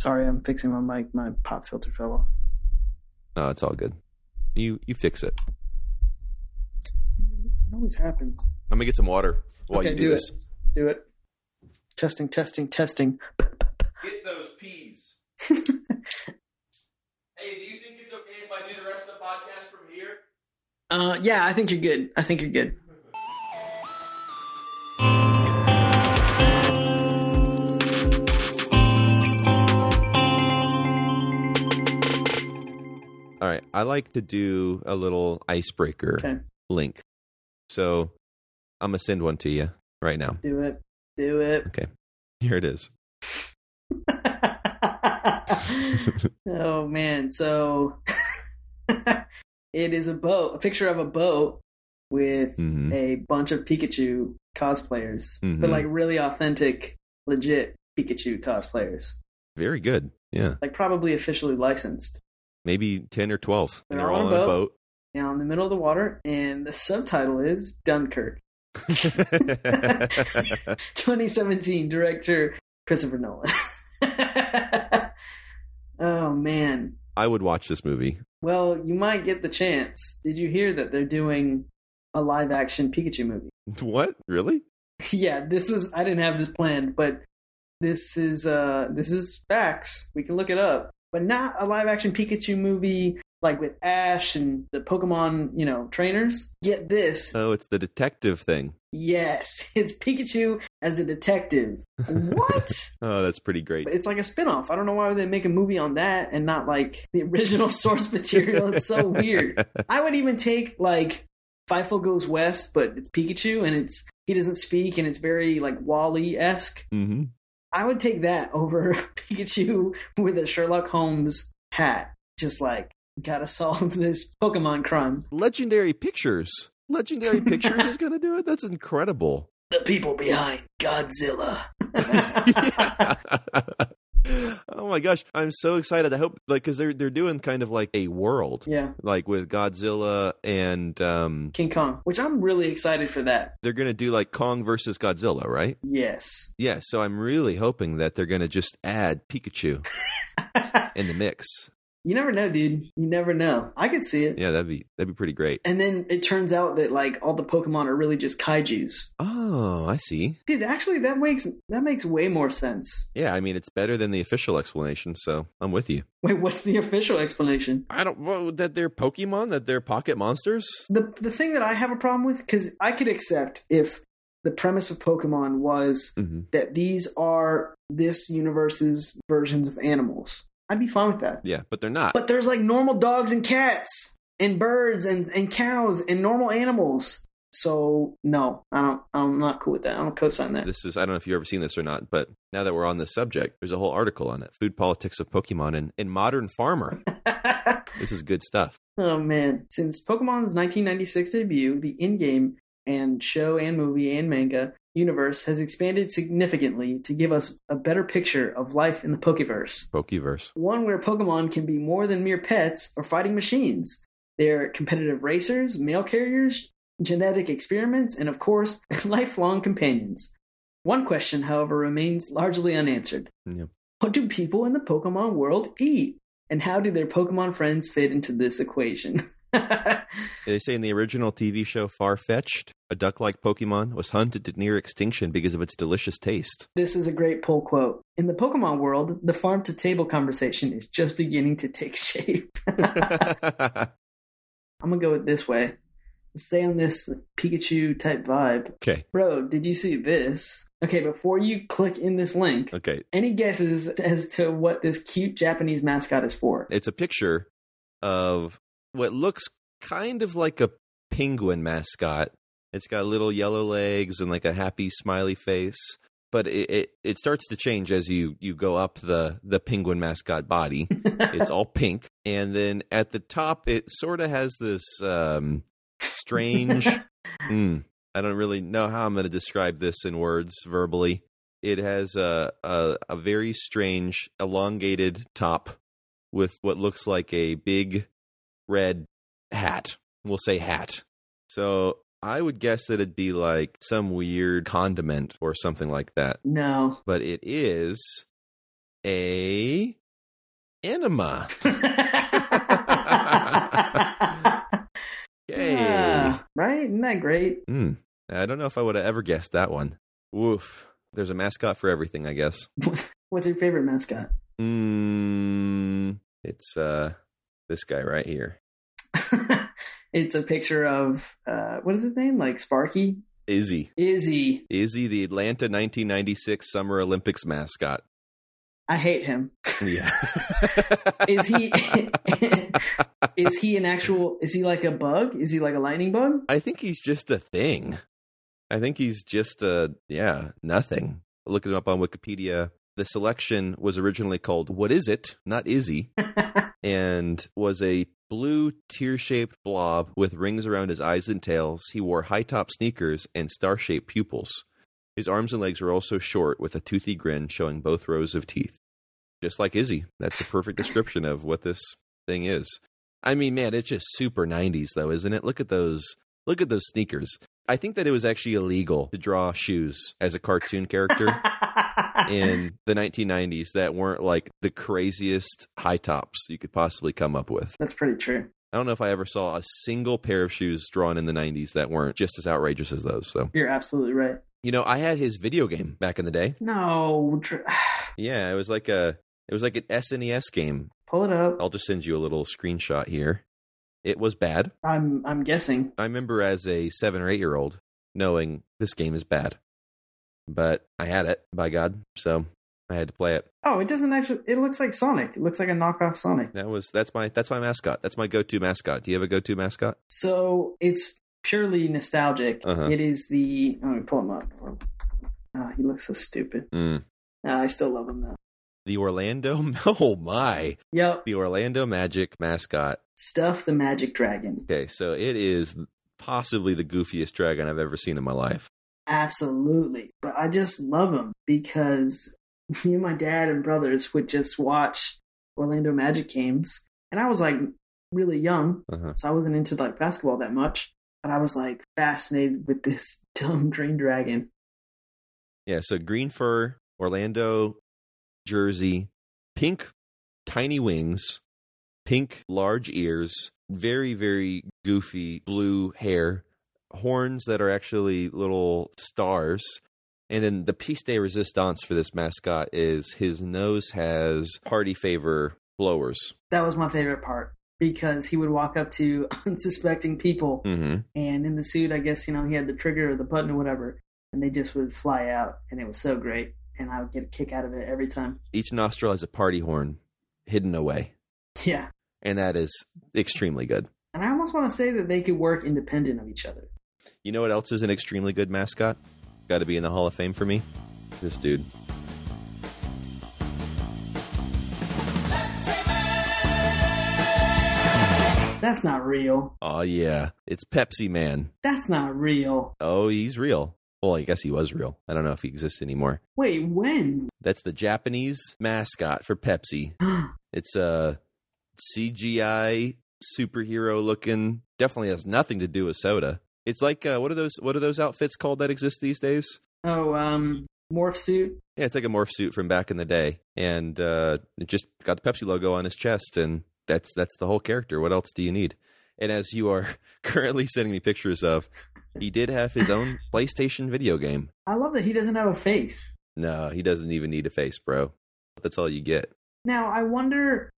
Sorry, I'm fixing my mic. My pop filter fell off. No, it's all good. You you fix it. It always happens. I'm gonna get some water while Okay, you do, do this. Do it. Testing, testing, testing. Get those peas. hey, do you think it's okay if I do the rest of the podcast from here? Uh, yeah, I think you're good. I think you're good. Right, I like to do a little icebreaker Okay, link. So I'm gonna send one to you right now. do it. Do it. Okay, here it is. oh man, so it is a boat, a picture of a boat with Mhm. a bunch of Pikachu cosplayers, Mhm. but like really authentic, legit Pikachu cosplayers, Very good. Yeah, like probably officially licensed. Maybe ten or twelve. They're they're all on a a boat. Now in the middle of the water, and the subtitle is Dunkirk, 2017, director Christopher Nolan. oh man, I would watch this movie. Well, you might get the chance. Did you hear that they're doing a live action Pikachu movie? What? Really? yeah, this was I didn't have this planned, but this is uh this is facts. We can look it up. But not a live action Pikachu movie like with Ash and the Pokemon, you know, trainers. Get this. Oh, it's the detective thing. Yes, it's Pikachu as a detective. what? Oh, that's pretty great. It's like a spin-off. I don't know why they make a movie on that and not like the original source material. It's so weird. I would even take like Fievel Goes West, but it's Pikachu and it's he doesn't speak and it's very like Wall-E esque. hmm I would take that over Pikachu with a Sherlock Holmes hat. Just like gotta solve this Pokemon crime. Legendary Pictures. Legendary Pictures is to do it. That's incredible. The people behind Godzilla. Oh my gosh, I'm so excited. I hope like because they're they're doing kind of like a world, yeah, like with Godzilla and um, King Kong, which I'm really excited for that. they're going to do like Kong versus Godzilla, right? Yes. Yeah. So I'm really hoping that they're going to just add Pikachu in the mix. You never know, dude. You never know. I could see it. Yeah, that'd be that'd be pretty great. And then it turns out that like all the Pokemon are really just kaiju's. Oh, I see. Dude, actually that makes that makes way more sense. Yeah, I mean it's better than the official explanation, so I'm with you. Wait, what's the official explanation? I don't well, that they're Pokemon, that they're pocket monsters. The the thing that I have a problem with cuz I could accept if the premise of Pokemon was Mm-hmm. that these are this universe's versions of animals. I'd be fine with that. Yeah, but they're not. But there's like normal dogs and cats and birds and and cows and normal animals. So no, I don't. I'm not cool with that. I don't co-sign that. this is I don't know if you've ever seen this or not, but now that we're on this subject, there's a whole article on it. Food politics of Pokemon and, and modern farmer. this is good stuff. oh man! Since Pokemon's 1996 debut, the in-game and show and movie and manga universe has expanded significantly to give us a better picture of life in the Pokeverse. Pokeverse. One where Pokemon can be more than mere pets or fighting machines. They're competitive racers, mail carriers, genetic experiments, and of course, lifelong companions. One question, however, remains largely unanswered. Yeah. What do people in the Pokemon world eat? And how do their Pokemon friends fit into this equation? They say in the original TV show Farfetch'd, a duck-like Pokemon was hunted to near extinction because of its delicious taste. this is a great pull quote. In the Pokemon world, the farm to table conversation is just beginning to take shape. I'm gonna go it this way. Stay on this Pikachu type vibe. okay. Bro, did you see this? Okay, before you click in this link, Okay. any guesses as to what this cute Japanese mascot is for? It's a picture of what looks kind of like a penguin mascot. It's got little yellow legs and like a happy smiley face. But it, it, it starts to change as you, you go up the, the penguin mascot body. It's all pink. And then at the top, it sort of has this um, strange. mm, I don't really know how I'm going to describe this in words verbally. It has a, a, a very strange, elongated top with what looks like a big red hat. We'll say hat. So I would guess that it'd be like some weird condiment or something like that. no. But it is a enema. Yay. Yeah, right? Isn't that great? Hmm. I don't know if I would have ever guessed that one. Woof. There's a mascot for everything, I guess. What's your favorite mascot? Mm, it's uh this guy right here. it's a picture of uh, what is his name? Like Sparky? Izzy. Izzy. Izzy, the Atlanta 1996 Summer Olympics mascot. I hate him. Yeah. Is he is he an actual is he like a bug? Is he like a lightning bug? I think he's just a thing. I think he's just a yeah, nothing. Looking him up on Wikipedia, the selection was originally called What Is It? Not Izzy, and was a blue tear-shaped blob with rings around his eyes and tails. He wore high-top sneakers and star-shaped pupils. His arms and legs were also short with a toothy grin showing both rows of teeth. Just like Izzy. That's the perfect description of what this thing is. I mean, man, it's just super 90s though, isn't it? Look at those look at those sneakers. I think that it was actually illegal to draw shoes as a cartoon character in the 1990s that weren't like the craziest high tops you could possibly come up with. That's pretty true. I don't know if I ever saw a single pair of shoes drawn in the 90s that weren't just as outrageous as those. So, You're absolutely right. you know, I had his video game back in the day. No, Yeah, it was like a it was like an SNES game. pull it up. I'll just send you a little screenshot here. It was bad. I'm I'm guessing. I remember as a 7 or 8 year old knowing this game is bad. But I had it, by God, so I had to play it. Oh, it doesn't actually. It looks like Sonic. It looks like a knockoff Sonic. That was that's my that's my mascot. That's my go-to mascot. Do you have a go-to mascot? So it's purely nostalgic. Uh-huh. It is the. Let me pull him up. Oh, he looks so stupid. Mm. Uh, I still love him though. The Orlando Oh my. Yep. The Orlando Magic mascot. Stuff the Magic Dragon. Okay, so it is possibly the goofiest dragon I've ever seen in my life. Absolutely. But I just love him because me and my dad and brothers would just watch Orlando Magic games. And I was like really young, Uh-huh. so I wasn't into like basketball that much. But I was like fascinated with this dumb green dragon. Yeah, so green fur, Orlando jersey, pink tiny wings, pink large ears, very very goofy blue hair, horns that are actually little stars. And then the piece de resistance for this mascot is his nose has party favor blowers. That was my favorite part because he would walk up to unsuspecting people hmm and in the suit, I guess, you know, he had the trigger or the button or whatever, and they just would fly out and it was so great. And I would get a kick out of it every time. Each nostril has a party horn hidden away, Yeah. and that is extremely good. And I almost want to say that they could work independent of each other. You know what else is an extremely good mascot? Got to be in the Hall of Fame for me. This dude. That's not real. Oh yeah, it's Pepsi Man. That's not real. Oh, he's real. Well, I guess he was real. I don't know if he exists anymore. Wait, when? That's the Japanese mascot for Pepsi. It's a CGI superhero looking. Definitely has nothing to do with soda. It's like uh, what are those what are those outfits called that exist these days? oh, um, morph suit. Yeah, it's like a morph suit from back in the day, and uh, it just got the Pepsi logo on his chest, and that's that's the whole character. What else do you need? And as you are currently sending me pictures of, he did have his own PlayStation video game. I love that he doesn't have a face. No, he doesn't even need a face, bro. That's all you get. Now, I wonder.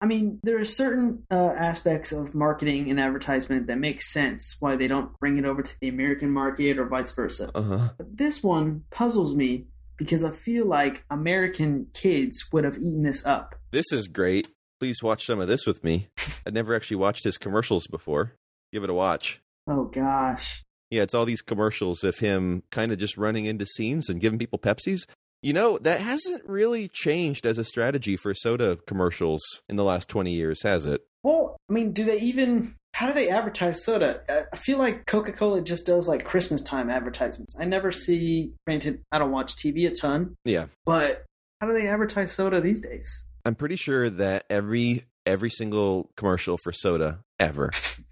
I mean, there are certain uh, aspects of marketing and advertisement that make sense why they don't bring it over to the American market or vice versa. Uh huh. But this one puzzles me because I feel like American kids would have eaten this up. This is great. Please watch some of this with me. I'd never actually watched his commercials before. Give it a watch. Oh gosh. Yeah, it's all these commercials of him kind of just running into scenes and giving people Pepsis. You know, that hasn't really changed as a strategy for soda commercials in the last 20 years, has it? Well, I mean, do they even? How do they advertise soda? I feel like Coca Cola just does like Christmas time advertisements. I never see. Granted, I don't watch TV a ton, Yeah. but how do they advertise soda these days? I'm pretty sure that every every single commercial for soda ever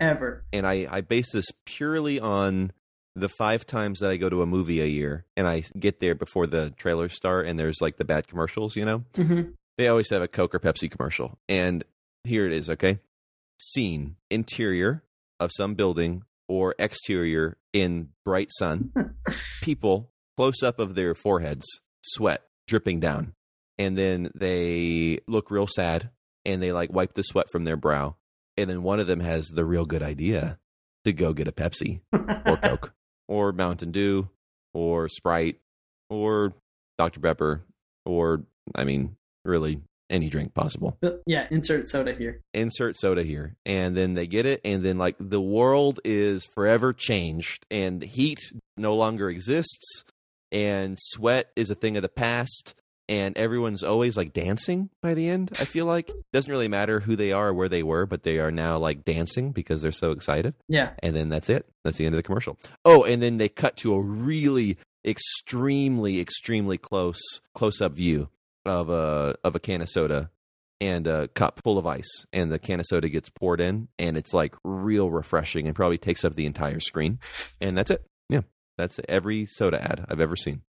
Ever. and I, I base this purely on the five times that I go to a movie a year and I get there before the trailers start and there's like the bad commercials, you know, Mhm. they always have a Coke or Pepsi commercial. And here it is, okay? Scene interior of some building or exterior in bright sun. People close up of their foreheads, sweat dripping down. And then they look real sad and they like wipe the sweat from their brow. And then one of them has the real good idea to go get a Pepsi or Coke or Mountain Dew or Sprite or Dr. Pepper or, I mean, really any drink possible. Yeah, insert soda here. Insert soda here. And then they get it. And then, like, the world is forever changed and heat no longer exists and sweat is a thing of the past. And everyone's always like dancing by the end, I feel like. Doesn't really matter who they are or where they were, but they are now like dancing because they're so excited Yeah. and then that's it. That's the end of the commercial. Oh, and then they cut to a really extremely, extremely close close up view of a of a can of soda and a cup full of ice, and the can of soda gets poured in, and it's like real refreshing, and probably takes up the entire screen, and that's it. Yeah, that's every soda ad I've ever seen.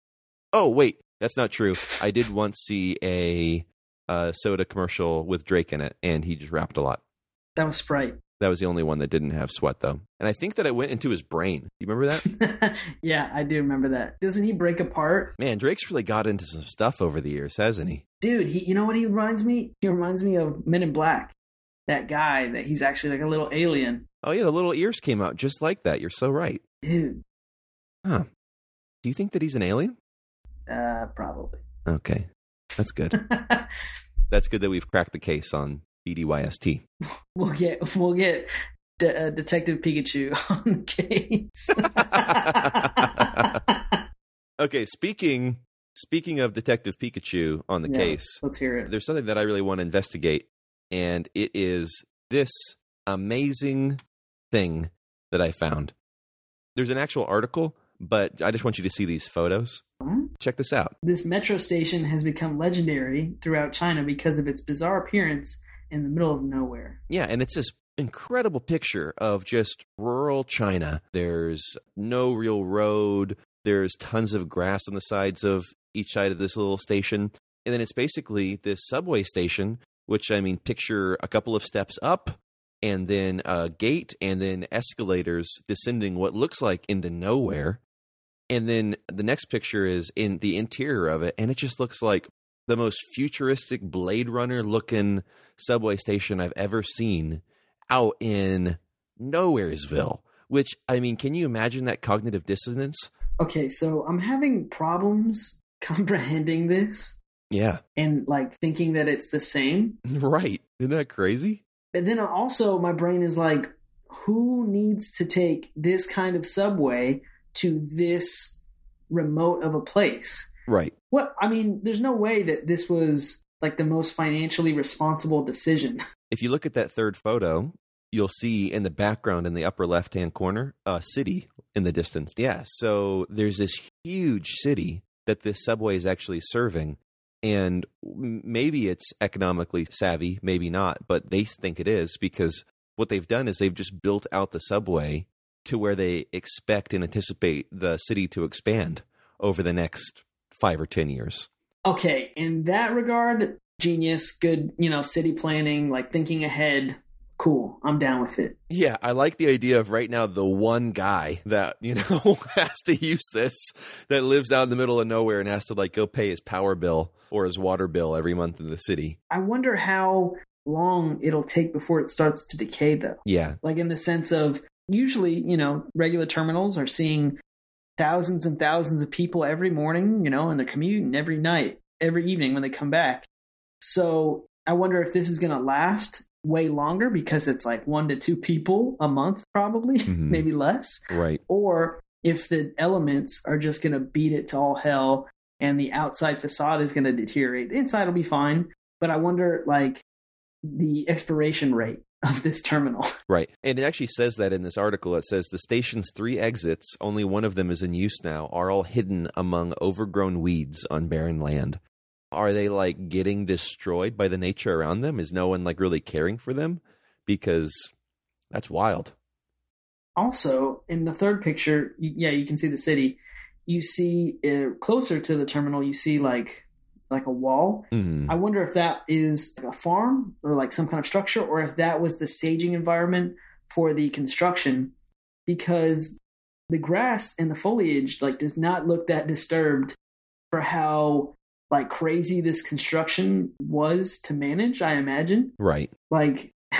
Oh wait, that's not true. I did once see a uh, soda commercial with Drake in it, and he just rapped a lot. That was Sprite. That was the only one that didn't have sweat though. And I think that it went into his brain. You remember that? yeah, I do remember that. Doesn't he break apart? Man, Drake's really got into some stuff over the years, hasn't he? Dude, he you know what he reminds me? He reminds me of Men in Black. That guy that he's actually like a little alien. Oh yeah, the little ears came out just like that. You're so right. Dude, Huh. Do you think that he's an alien? Uh probably. Okay. That's good. That's good that we've cracked the case on BDYST. we'll get we'll get De- uh, Detective Pikachu on the case. okay, speaking speaking of Detective Pikachu on the Yeah. case, Let's hear it. there's something that I really want to investigate, and it is this amazing thing that I found. There's an actual article, but I just want you to see these photos. Check this out. This metro station has become legendary throughout China because of its bizarre appearance in the middle of nowhere. Yeah, and it's this incredible picture of just rural China. There's no real road. There's tons of grass on the sides of each side of this little station. And then it's basically this subway station, which I mean, picture a couple of steps up and then a gate and then escalators descending what looks like into nowhere. And then the next picture is in the interior of it, and it just looks like the most futuristic Blade Runner looking subway station I've ever seen out in Nowheresville. Which, I mean, can you imagine that cognitive dissonance? Okay, so I'm having problems comprehending this Yeah. and like thinking that it's the same. Right. Isn't that crazy? But then also my brain is like, who needs to take this kind of subway to this remote of a place? Right. What I mean, there's no way that this was like the most financially responsible decision. If you look at that third photo, you'll see in the background in the upper left hand corner a city in the distance. Yeah. So there's this huge city that this subway is actually serving. And maybe it's economically savvy, maybe not, but they think it is because what they've done is they've just built out the subway to where they expect and anticipate the city to expand over the next five or 10 years. Okay, in that regard, genius, good, you know, city planning, like thinking ahead. Cool. I'm down with it. Yeah, I like the idea of right now the one guy that, you know, has to use this that lives out in the middle of nowhere and has to like go pay his power bill or his water bill every month in the city. I wonder how long it'll take before it starts to decay though. Yeah. Like in the sense of usually, you know, regular terminals are seeing thousands and thousands of people every morning, you know, in they're commuting every night, every evening when they come back. So I wonder if this is going to last way longer because it's like one to two people a month, probably, Mhm. maybe less. Right. Or if the elements are just going to beat it to all hell and the outside facade is going to deteriorate. The inside will be fine. But I wonder, like, the expiration rate of this terminal. Right. And it actually says that in this article. It says the station's three exits, only one of them is in use now, are all hidden among overgrown weeds on barren land. Are they like getting destroyed by the nature around them? Is no one like really caring for them? Because that's wild. also in the third picture, yeah, you can see the city. You see uh, closer to the terminal, you see like like a wall. Mhm. I wonder if that is like a farm or like some kind of structure, or if that was the staging environment for the construction, because the grass and the foliage like does not look that disturbed for how like crazy this construction was to manage. I imagine Right. like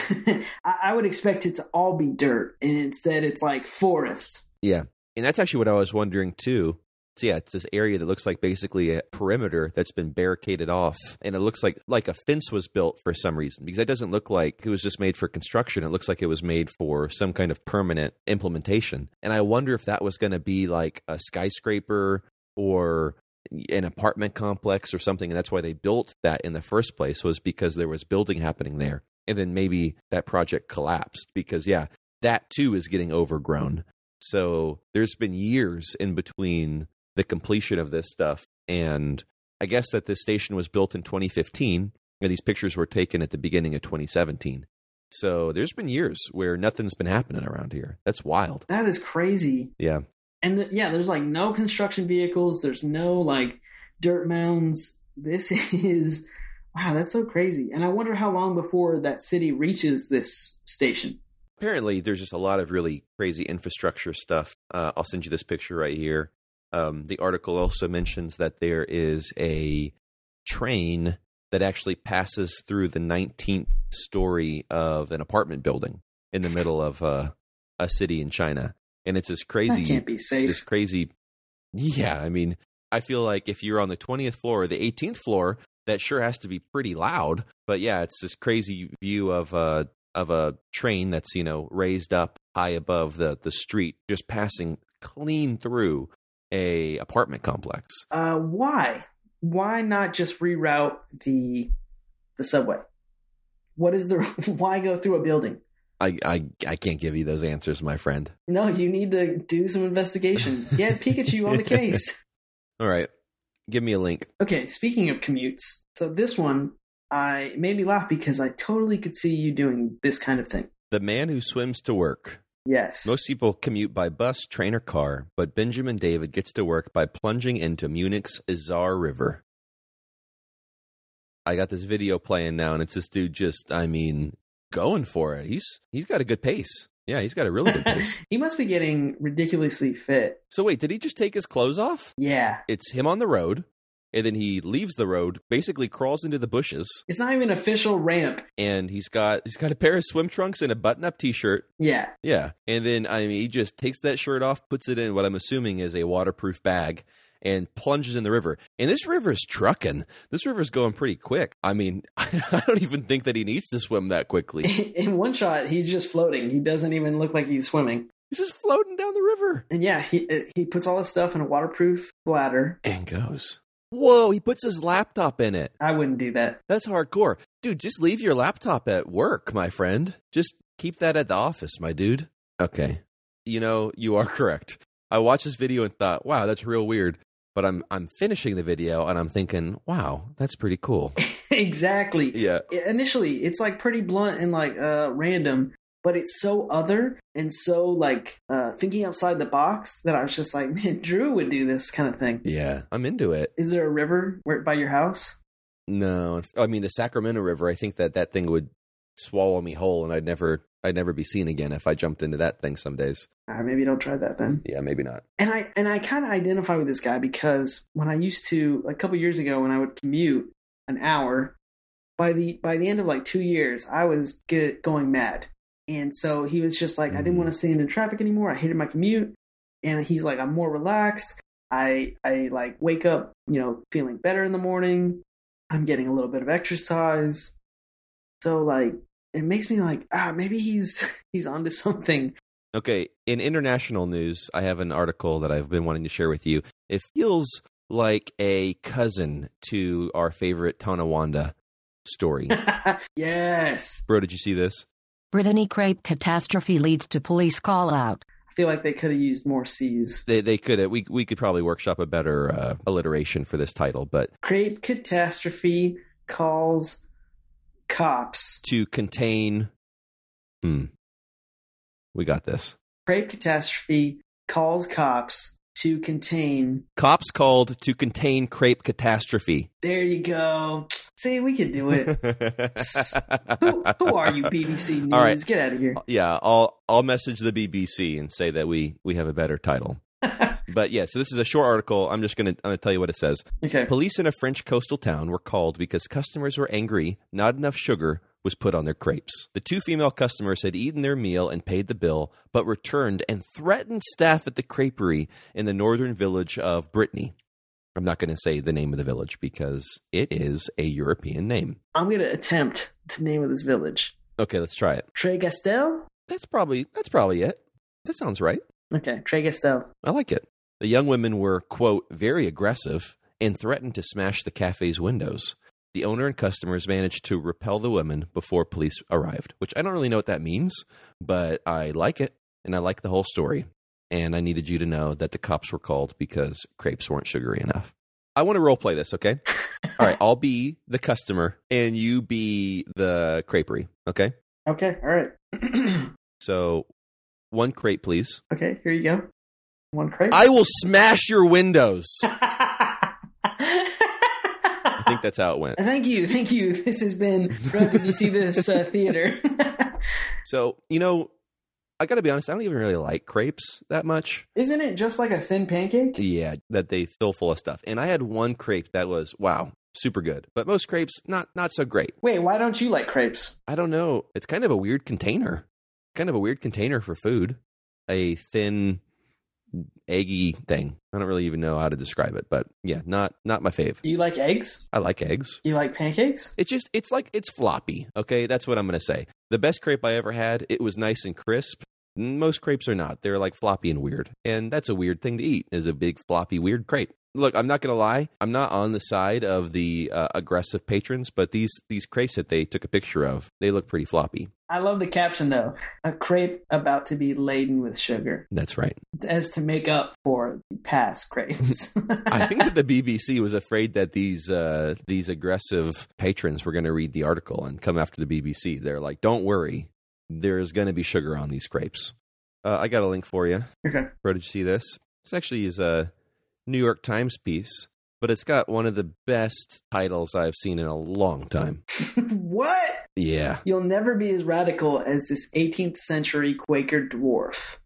I, I would expect it to all be dirt, and instead it's like forest. Yeah. And that's actually what I was wondering too. So yeah, it's this area that looks like basically a perimeter that's been barricaded off. And it looks like like a fence was built for some reason. Because it doesn't look like it was just made for construction. It looks like it was made for some kind of permanent implementation. And I wonder if that was gonna be like a skyscraper or an apartment complex or something. And that's why they built that in the first place, was because there was building happening there. And then maybe that project collapsed because yeah, that too is getting overgrown. So there's been years in between the completion of this stuff. And I guess that this station was built in 2015, and these pictures were taken at the beginning of 2017. So there's been years where nothing's been happening around here. That's wild. That is crazy. Yeah. And the, yeah, there's like no construction vehicles. There's no like dirt mounds. This is wow, that's so crazy. And I wonder how long before that city reaches this station. Apparently, there's just a lot of really crazy infrastructure stuff. Uh, I'll send you this picture right here. Um, the article also mentions that there is a train that actually passes through the 19th story of an apartment building in the middle of uh, a city in China. And it's this crazy, That can't be safe. this crazy. Yeah, I mean, I feel like if you're on the 20th floor or the 18th floor, that sure has to be pretty loud. But yeah, it's this crazy view of a of a train that's you know raised up high above the the street, just passing clean through a apartment complex. Uh, why? Why not just reroute the the subway? What is the why go through a building? I I I can't give you those answers, my friend. No, you need to do some investigation. Get Pikachu on the case. All right, give me a link. Okay, speaking of commutes, so this one I made me laugh because I totally could see you doing this kind of thing. The man who swims to work. Yes. Most people commute by bus, train, or car, but Benjamin David gets to work by plunging into Munich's Isar River. I got this video playing now, and it's this dude just, I mean, going for it. He's he's got a good pace. Yeah, he's got a really good pace. he must be getting ridiculously fit. so wait, did he just take his clothes off? Yeah. It's him on the road, and then he leaves the road, basically crawls into the bushes, It's not even an official ramp. and he's got he's got a pair of swim trunks and a button-up t-shirt. Yeah. Yeah. And then I mean he just takes that shirt off, puts it in what I'm assuming is a waterproof bag, and plunges in the river. And this river is trucking. This river's going pretty quick. I mean, I don't even think that he needs to swim that quickly. In one shot, he's just floating. He doesn't even look like he's swimming. He's just floating down the river. And yeah, he uh, he puts all his stuff in a waterproof bladder. And goes. Whoa, he puts his laptop in it. I wouldn't do that. That's hardcore. Dude, just leave your laptop at work, my friend. Just keep that at the office, my dude. Okay. You know, you are correct. I watched this video and thought, wow, that's real weird. But I'm I'm finishing the video and I'm thinking, wow, that's pretty cool. exactly. Yeah. Initially, it's like pretty blunt and like uh random, but it's so other and so like uh thinking outside the box that I was just like, man, Drew would do this kind of thing. Yeah. I'm into it. Is there a river where by your house? No, I mean the Sacramento River. I think that that thing would swallow me whole, and I'd never, I'd never be seen again if I jumped into that thing some days. Uh, maybe don't try that then. Yeah, maybe not. And I and I kind of identify with this guy because when I used to a couple years ago when I would commute an hour, by the by the end of like two years, I was get, going mad. And so he was just like, I didn't want to stand in traffic anymore. I hated my commute. And he's like, I'm more relaxed. I I like wake up, you know, feeling better in the morning. I'm getting a little bit of exercise. So like it makes me like, ah, maybe he's he's onto something. Okay, in international news, I have an article that I've been wanting to share with you. It feels like a cousin to our favorite Tonawanda story. yes. Bro, did you see this? Brittany Crepe catastrophe leads to police call out. I feel like they could have used more C's. They they could we we could probably workshop a better uh, alliteration for this title, but Crepe catastrophe calls cops. to contain, hmm, we got this. Crepe Catastrophe calls cops to contain. Cops called to contain crepe catastrophe. There you go. See, we could do it. who, who are you, BBC News? All right. Get out of here. yeah, I'll I'll message the BBC and say that we we have a better title. but yeah, so this is a short article. I'm just gonna I'm gonna tell you what it says. Okay. Police in a French coastal town were called because customers were angry not enough sugar was put on their crepes. The two female customers had eaten their meal and paid the bill, but returned and threatened staff at the creperie in the northern village of Brittany. I'm not going to say the name of the village because it is a European name. I'm going to attempt the name of this village. Okay, let's try it. Trégastel? That's probably that's probably it. That sounds right. Okay, Trégastel. I like it. The young women were, quote, very aggressive and threatened to smash the cafe's windows. The owner and customers managed to repel the women before police arrived, which I don't really know what that means, but I like it and I like the whole story. And I needed you to know that the cops were called because crepes weren't sugary enough. I want to role play this, okay? All right, I'll be the customer and you be the creperie, okay? Okay, all right. So, one crepe, please. okay, here you go. One crepe. I will smash your windows. I think that's how it went. Thank you, thank you. This has been. Bro, did you see this uh, theater? So, you know, I got to be honest, I don't even really like crepes that much. Isn't it just like a thin pancake? Yeah, that they fill full of stuff. And I had one crepe that was, wow, super good. But most crepes, not not so great. Wait, why don't you like crepes? I don't know. It's kind of a weird container. Kind of a weird container for food. A thin, eggy thing. I don't really even know how to describe it, but yeah, not not my fave. Do you like eggs? I like eggs. Do you like pancakes? It's just it's like it's floppy. Okay, that's what I'm gonna say. The best crepe I ever had, it was nice and crisp. Most crepes are not. They're like floppy and weird, and that's a weird thing to eat. Is a big floppy weird crepe. Look, I'm not gonna lie. I'm not on the side of the uh, aggressive patrons, but these these crepes that they took a picture of, they look pretty floppy. I love the caption though. A crepe about to be laden with sugar, That's right. as to make up for past crepes. I think that the BBC was afraid that these uh, these aggressive patrons were going to read the article and come after the BBC. They're like, "Don't worry, there's going to be sugar on these grapes. Uh, I got a link for you. okay. Bro, did you see this? This actually is a New York Times piece, but it's got one of the best titles I've seen in a long time. what? Yeah, You'll never be as radical as this 18th century Quaker dwarf.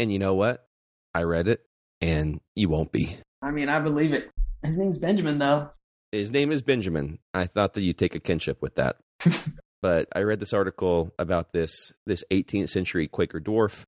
and you know what? I read it, and you won't be. I mean, I believe it. His name's Benjamin, though. His name is Benjamin. I thought that you'd take a kinship with that. but I read this article about this this 18th century Quaker dwarf,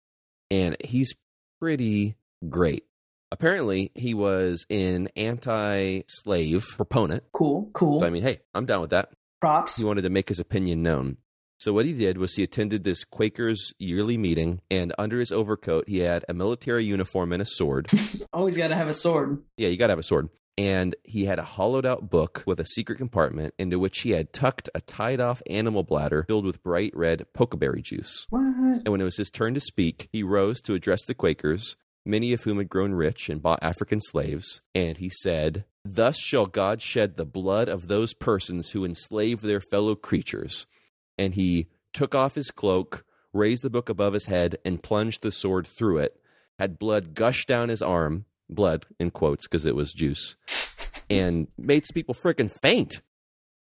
and he's pretty great. Apparently, he was an anti-slave proponent. Cool, cool. So I mean, hey, I'm down with that. Props. He wanted to make his opinion known. So what he did was he attended this Quakers yearly meeting, and under his overcoat he had a military uniform and a sword. Always got to have a sword. Yeah, you got to have a sword. And he had a hollowed out book with a secret compartment into which he had tucked a tied off animal bladder filled with bright red pokeberry juice. What? And when it was his turn to speak, he rose to address the Quakers, many of whom had grown rich and bought African slaves. And he said, Thus shall God shed the blood of those persons who enslave their fellow creatures. And he took off his cloak, raised the book above his head, and plunged the sword through it. Had blood gush down his arm, blood in quotes because it was juice, and made people freaking faint.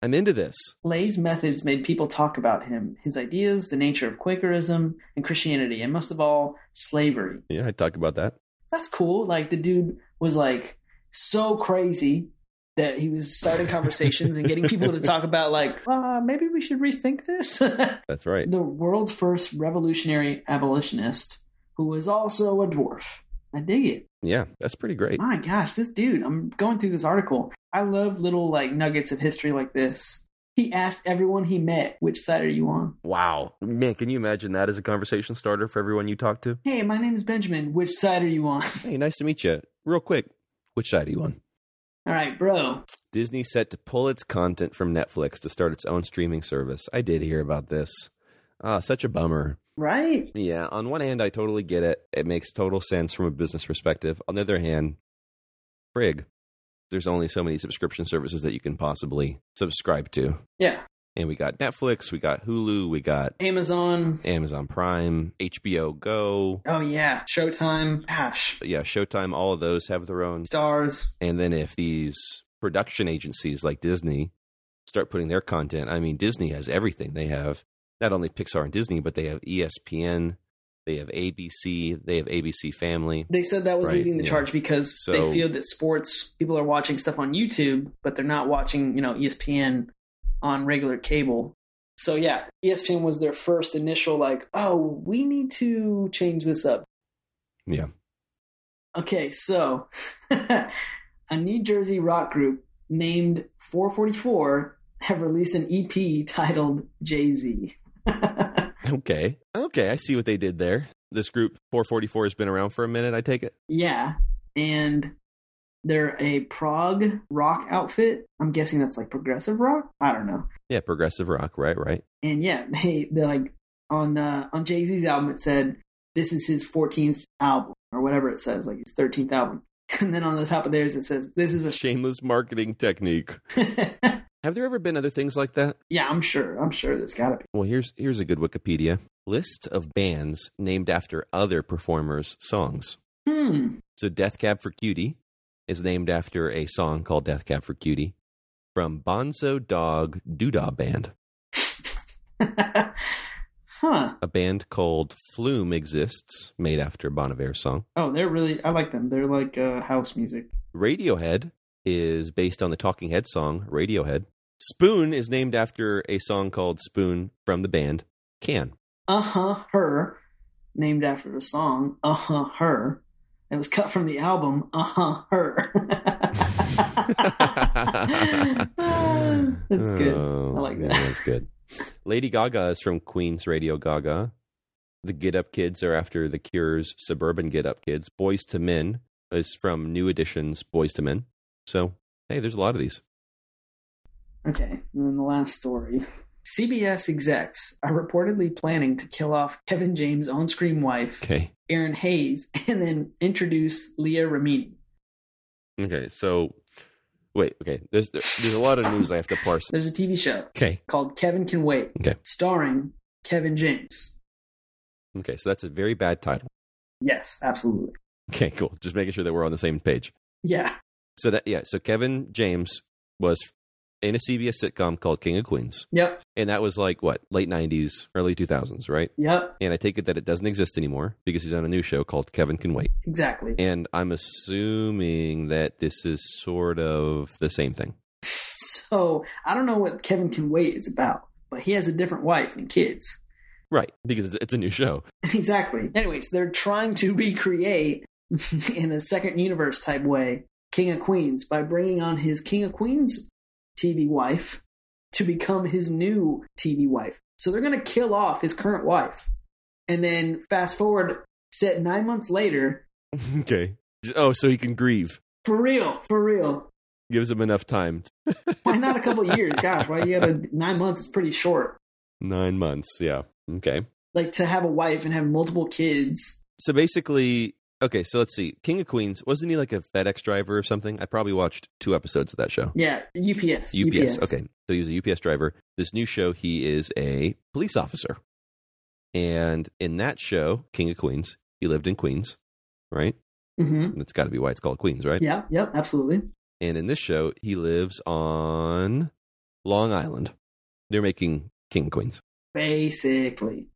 I'm into this. Lay's methods made people talk about him, his ideas, the nature of Quakerism and Christianity, and most of all, slavery. Yeah, I talk about that. That's cool. Like the dude was like so crazy that he was starting conversations and getting people to talk about like, uh, maybe we should rethink this. That's right. the world's first revolutionary abolitionist who was also a dwarf. I dig it. Yeah, that's pretty great. My gosh, this dude, I'm going through this article. I love little like nuggets of history like this. He asked everyone he met, which side are you on? Wow. Man, can you imagine that as a conversation starter for everyone you talk to? Hey, my name is Benjamin. Which side are you on? Hey, nice to meet you. Real quick, which side are you on? All right, bro. Disney set to pull its content from Netflix to start its own streaming service. I did hear about this. Ah, such a bummer. Right? Yeah, on one hand, I totally get it. It makes total sense from a business perspective. On the other hand, frig. There's only so many subscription services that you can possibly subscribe to. Yeah. And we got Netflix, we got Hulu, we got Amazon. Amazon Prime, HBO Go. Oh yeah, Showtime. Gosh, Yeah, Showtime, all of those have their own. stars. And then if these production agencies like Disney start putting their content, I mean, Disney has everything. They have not only Pixar and Disney, but they have ESPN, they have ABC, they have ABC Family. They said that was Right, leading the yeah. charge because So- they feel that sports people are watching stuff on YouTube, but they're not watching, you know, ESPN on regular cable. So yeah, ESPN was their first initial like, oh, we need to change this up. Yeah. Okay, so a New Jersey rock group named 444 have released an EP titled Jay Z. Okay. Okay, I see what they did there. This group 444 has been around for a minute, I take it. yeah, and they're a prog rock outfit. I'm guessing that's like progressive rock. I don't know. Yeah, progressive rock, right, right. And yeah, they they like on uh, on Jay Z's album it said this is his 14th album or whatever it says, like his 13th album. And then on the top of theirs it says this is a Shameless marketing technique. Have there ever been other things like that? yeah, I'm sure. I'm sure there's got to be. Well, here's here's a good Wikipedia list of bands named after other performers' songs. Hmm. So Death Cab for Cutie is named after a song called Death Cab for Cutie from Bonzo Dog Doo-Dah Band. huh. A band called Flume exists, made after Bon Iver's song. Oh, they're really. I like them. They're like uh, house music. Radiohead is based on the Talking Head song Radiohead. Spoon is named after a song called Spoon from the band Can. Uh huh. Her, named after a song. Uh huh. Her. It was cut from the album. Uh huh. Her. That's good. Oh, I like yeah, that. That's good. Lady Gaga is from Queen's Radio Ga Ga. The Get Up Kids are after The Cure's Suburban Get Up Kids. Boyz II Men is from New Edition's Boys to Men. So, hey, there's a lot of these. Okay, and then the last story. CBS execs are reportedly planning to kill off Kevin James' on-screen wife, Okay. Erinn Hayes, and then introduce Leah Remini. Okay. So, wait. Okay. There's there's a lot of news I have to parse. There's a TV show Okay. called Kevin Can Wait, Okay. starring Kevin James. Okay. So that's a very bad title. Yes, absolutely. Okay. Cool. Just making sure that we're on the same page. Yeah. So that yeah. So Kevin James was in a CBS sitcom called King of Queens, Yep. and that was like what late '90s, early 2000s, right? Yep. And I take it that it doesn't exist anymore because he's on a new show called Kevin Can Wait. Exactly. And I'm assuming that this is sort of the same thing. So I don't know what Kevin Can Wait is about, but he has a different wife and kids. Right. Because it's- it's a new show. exactly. Anyways, they're trying to recreate in a second universe type way King of Queens by bringing on his King of Queens TV wife to become his new TV wife. So they're going to kill off his current wife. And then fast forward, set nine months later, okay. Oh, so he can grieve. for real, for real. Gives him enough time. Why not a couple years? Gosh, why you got to nine months is pretty short. Nine months. Yeah. Okay. Like to have a wife and have multiple kids. So basically, okay, so let's see. King of Queens, wasn't he like a FedEx driver or something? I probably watched two episodes of that show. Yeah, UPS. UPS. Okay. So he was a UPS driver. This new show, he is a police officer. And in that show, King of Queens, he lived in Queens, right? Mm-hmm. That's got to be why it's called Queens, right? Yeah, yep, absolutely. And in this show, he lives on Long Island. They're making King of Queens. Basically.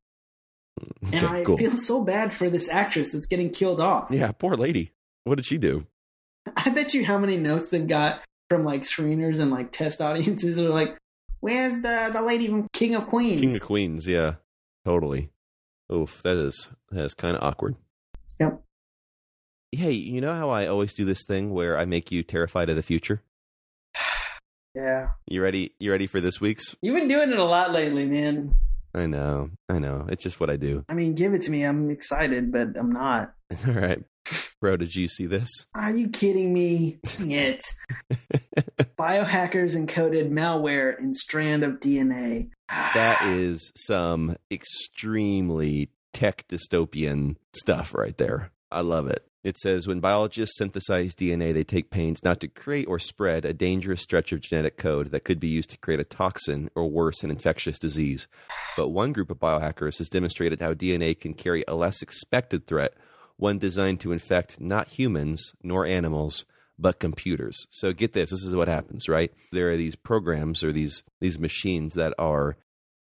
Mm, okay, And I cool. feel so bad for this actress that's getting killed off. yeah, poor lady. What did she do? I bet you how many notes they've got from like screeners and like test audiences are like, Where's the the lady from King of Queens? King of Queens, yeah. Totally. Oof, that is that is kind of awkward. Yep. Hey, you know how I always do this thing where I make you terrified of the future? Yeah. You ready? You ready for this week's? You've been doing it a lot lately, man. I know. I know. It's just what I do. I mean, give it to me. I'm excited, but I'm not. All right. Bro, did you see this? Are you kidding me? Dang it. Biohackers encoded malware in strand of DNA. That is some extremely tech dystopian stuff right there. I love it. It says when biologists synthesize DNA, they take pains not to create or spread a dangerous stretch of genetic code that could be used to create a toxin or worse, an infectious disease. But one group of biohackers has demonstrated how DNA can carry a less expected threat, one designed to infect not humans nor animals, but computers. So get this, this is what happens, right? There are these programs or these these machines that are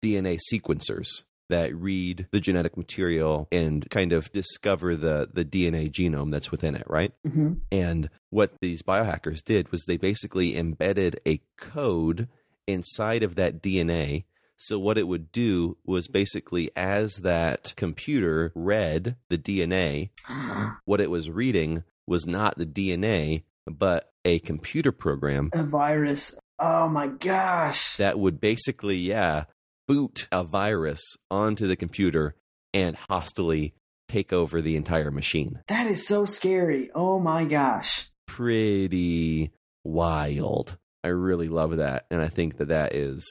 DNA sequencers that read the genetic material and kind of discover the the DNA genome that's within it, right? hmm And what these biohackers did was they basically embedded a code inside of that DNA. So what it would do was basically as that computer read the DNA, what it was reading was not the DNA, but a computer program A virus. Oh my gosh. that would basically, yeah, boot a virus onto the computer and hostily take over the entire machine. that is so scary. Oh my gosh. Pretty wild. I really love that. And I think that that is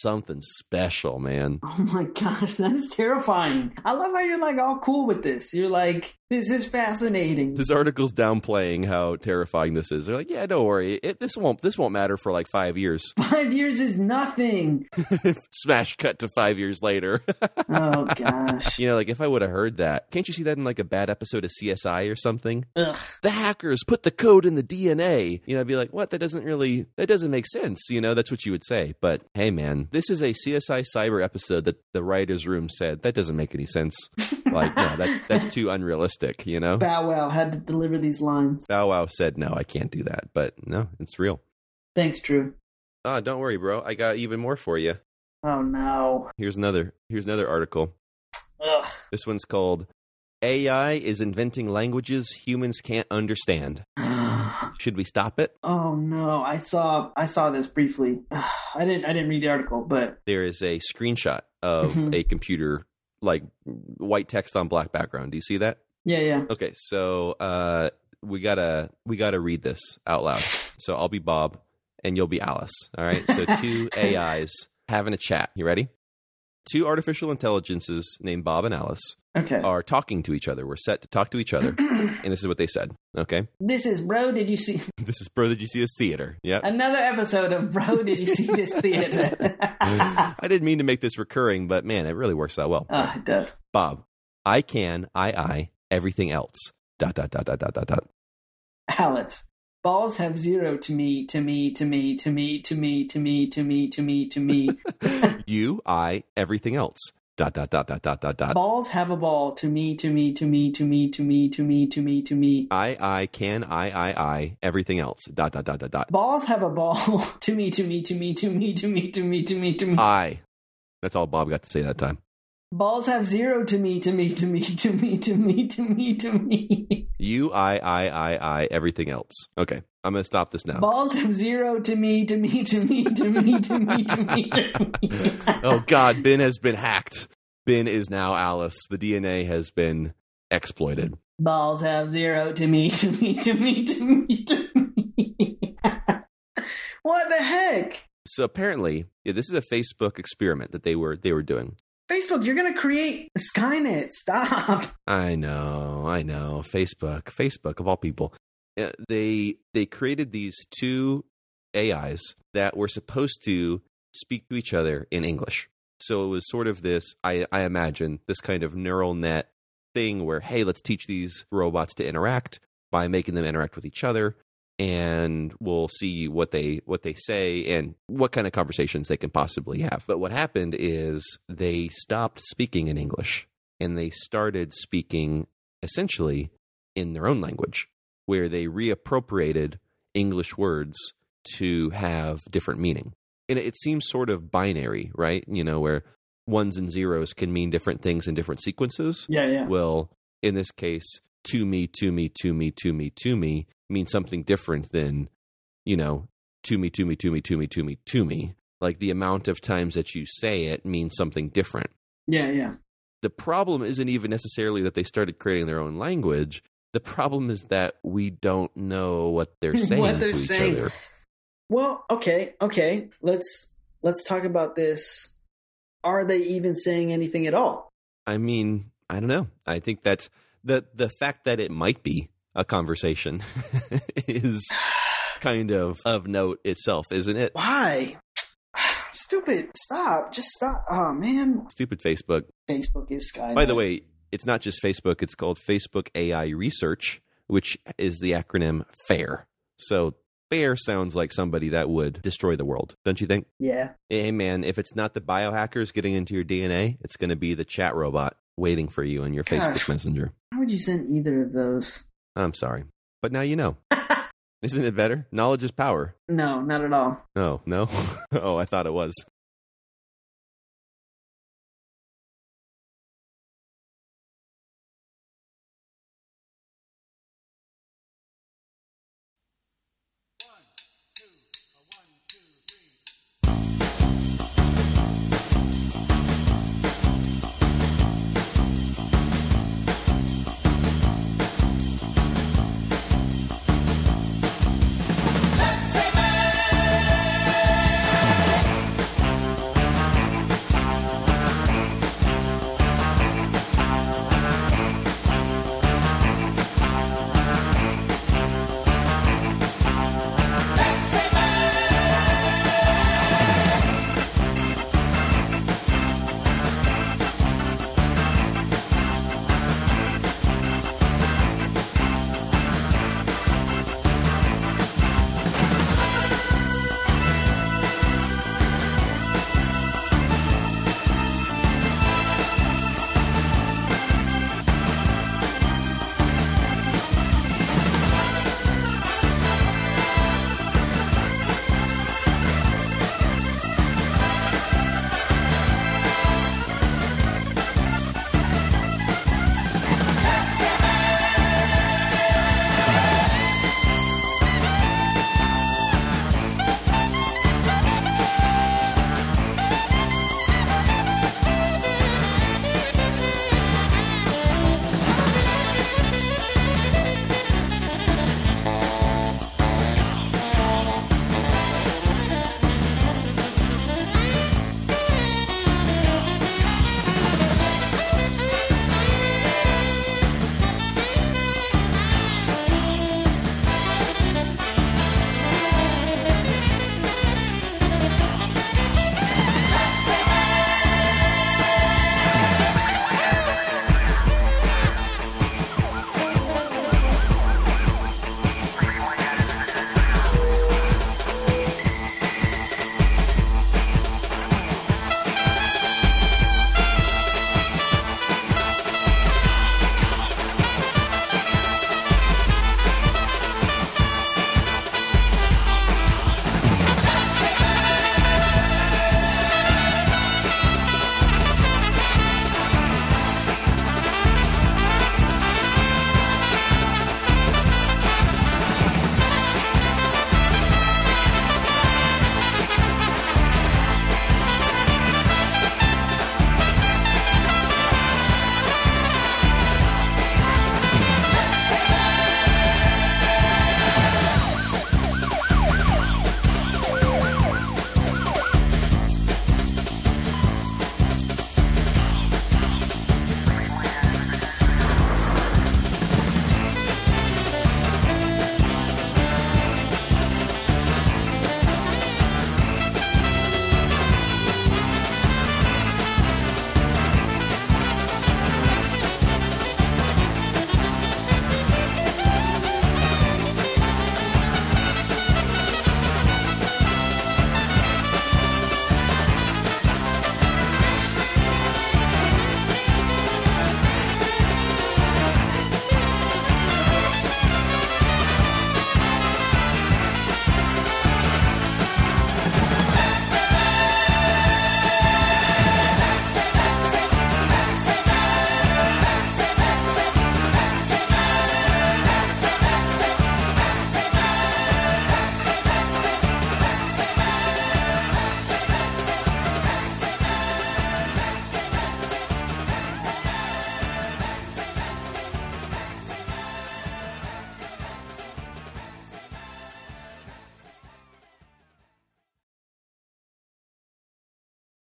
something special, man. Oh my gosh, that is terrifying. I love how you're like all cool with this. You're like, this is fascinating. This article's downplaying how terrifying this is. They're like, "Yeah, don't worry. It, this won't this won't matter for like 5 years." Five years is nothing. Smash cut to 5 years later. Oh gosh. you know, like if I would have heard that. Can't you see that in like a bad episode of CSI or something? Ugh. the hackers put the code in the DNA. You know, I'd be like, what? That doesn't really, that doesn't make sense. You know, that's what you would say. But hey, man, this is a CSI Cyber episode that the writers' room said that doesn't make any sense. like, no, that's that's too unrealistic. You know, Bow Wow had to deliver these lines. Bow Wow said, no, I can't do that. But no, it's real. Thanks, Drew. Ah, don't worry, bro. I got even more for you. Oh no. Here's another. Here's another article. Ugh. This one's called "AI is inventing languages humans can't understand." Should we stop it? Oh no. I saw I saw this briefly. I didn't I didn't read the article, but there is a screenshot of Mhm. a computer like white text on black background do you see that yeah, yeah. okay so uh we gotta we gotta read this out loud so i'll be bob and you'll be alice all right so two ais having a chat you ready two artificial intelligences named bob and alice Okay. are talking to each other we're set to talk to each other and this is what they said okay this is Bro, did you see this is bro did you see this theater yeah another episode of Bro, did you see this theater? i didn't mean to make this recurring but man it really works out well Ah, it does. Bob, I can, I, I, everything else. Dot, dot, dot, dot, dot, dot, dot. Alice. Balls have zero to me, to me, to me, to me, to me, to me, to me, to me, to me. You, I, everything else. Dot, dot, dot, dot, dot, dot, dot. Balls have a ball to me, to me, to me, to me, to me, to me, to me, to me. I, I, can, I, I, I, everything else. Dot, dot, dot, dot, dot. Balls have a ball to me, to me, to me, to me, to me, to me, to me, to me. I. That's all Bob got to say that time. Balls have zero to me, to me, to me, to me, to me, to me, to me. You, I, I, I, I, everything else. Okay, I'm going to stop this now. Balls have zero to me, to me, to me, to me, to me, to me, to me. oh, God, Ben has been hacked. Ben is now Alice. The DNA has been exploited. Balls have zero to me, to me, to me, to me, to me. what the heck? So apparently, yeah, this is a Facebook experiment that they were they were doing. Facebook, you're gonna create Skynet. Stop. I know, I know. Facebook, Facebook of all people. They they created these two AIs that were supposed to speak to each other in English. So it was sort of this, I, I imagine, this kind of neural net thing where, hey, let's teach these robots to interact by making them interact with each other, and we'll see what they what they say and what kind of conversations they can possibly have. But what happened is they stopped speaking in English and they started speaking essentially in their own language, where they reappropriated English words to have different meaning. And it seems sort of binary, right? You know, where ones and zeros can mean different things in different sequences. Yeah, yeah. Well, in this case, to me, to me, to me, to me, to me means something different than, you know, to me, to me, to me, to me, to me, to me. Like the amount of times that you say it means something different Yeah, yeah. the problem isn't even necessarily that they started creating their own language. The problem is that we don't know what they're saying What they're to each saying. other. Well, okay, okay. Let's let's talk about this. Are they even saying anything at all? I mean, I don't know. I think that the the fact that it might be a conversation is kind of of note itself, isn't it? Why? Stupid. Stop. Just stop. Oh man. Stupid Facebook. Facebook is Skynet. By the way, it's not just Facebook, it's called Facebook AI Research, which is the acronym FAIR. So FAIR sounds like somebody that would destroy the world, don't you think? Yeah. Hey man, if it's not the biohackers getting into your DNA, it's going to be the chat robot waiting for you in your Facebook Messenger. How would you send either of those? I'm sorry. But now you know. Isn't it better? Knowledge is power. No, not at all. Oh, no? oh, I thought it was.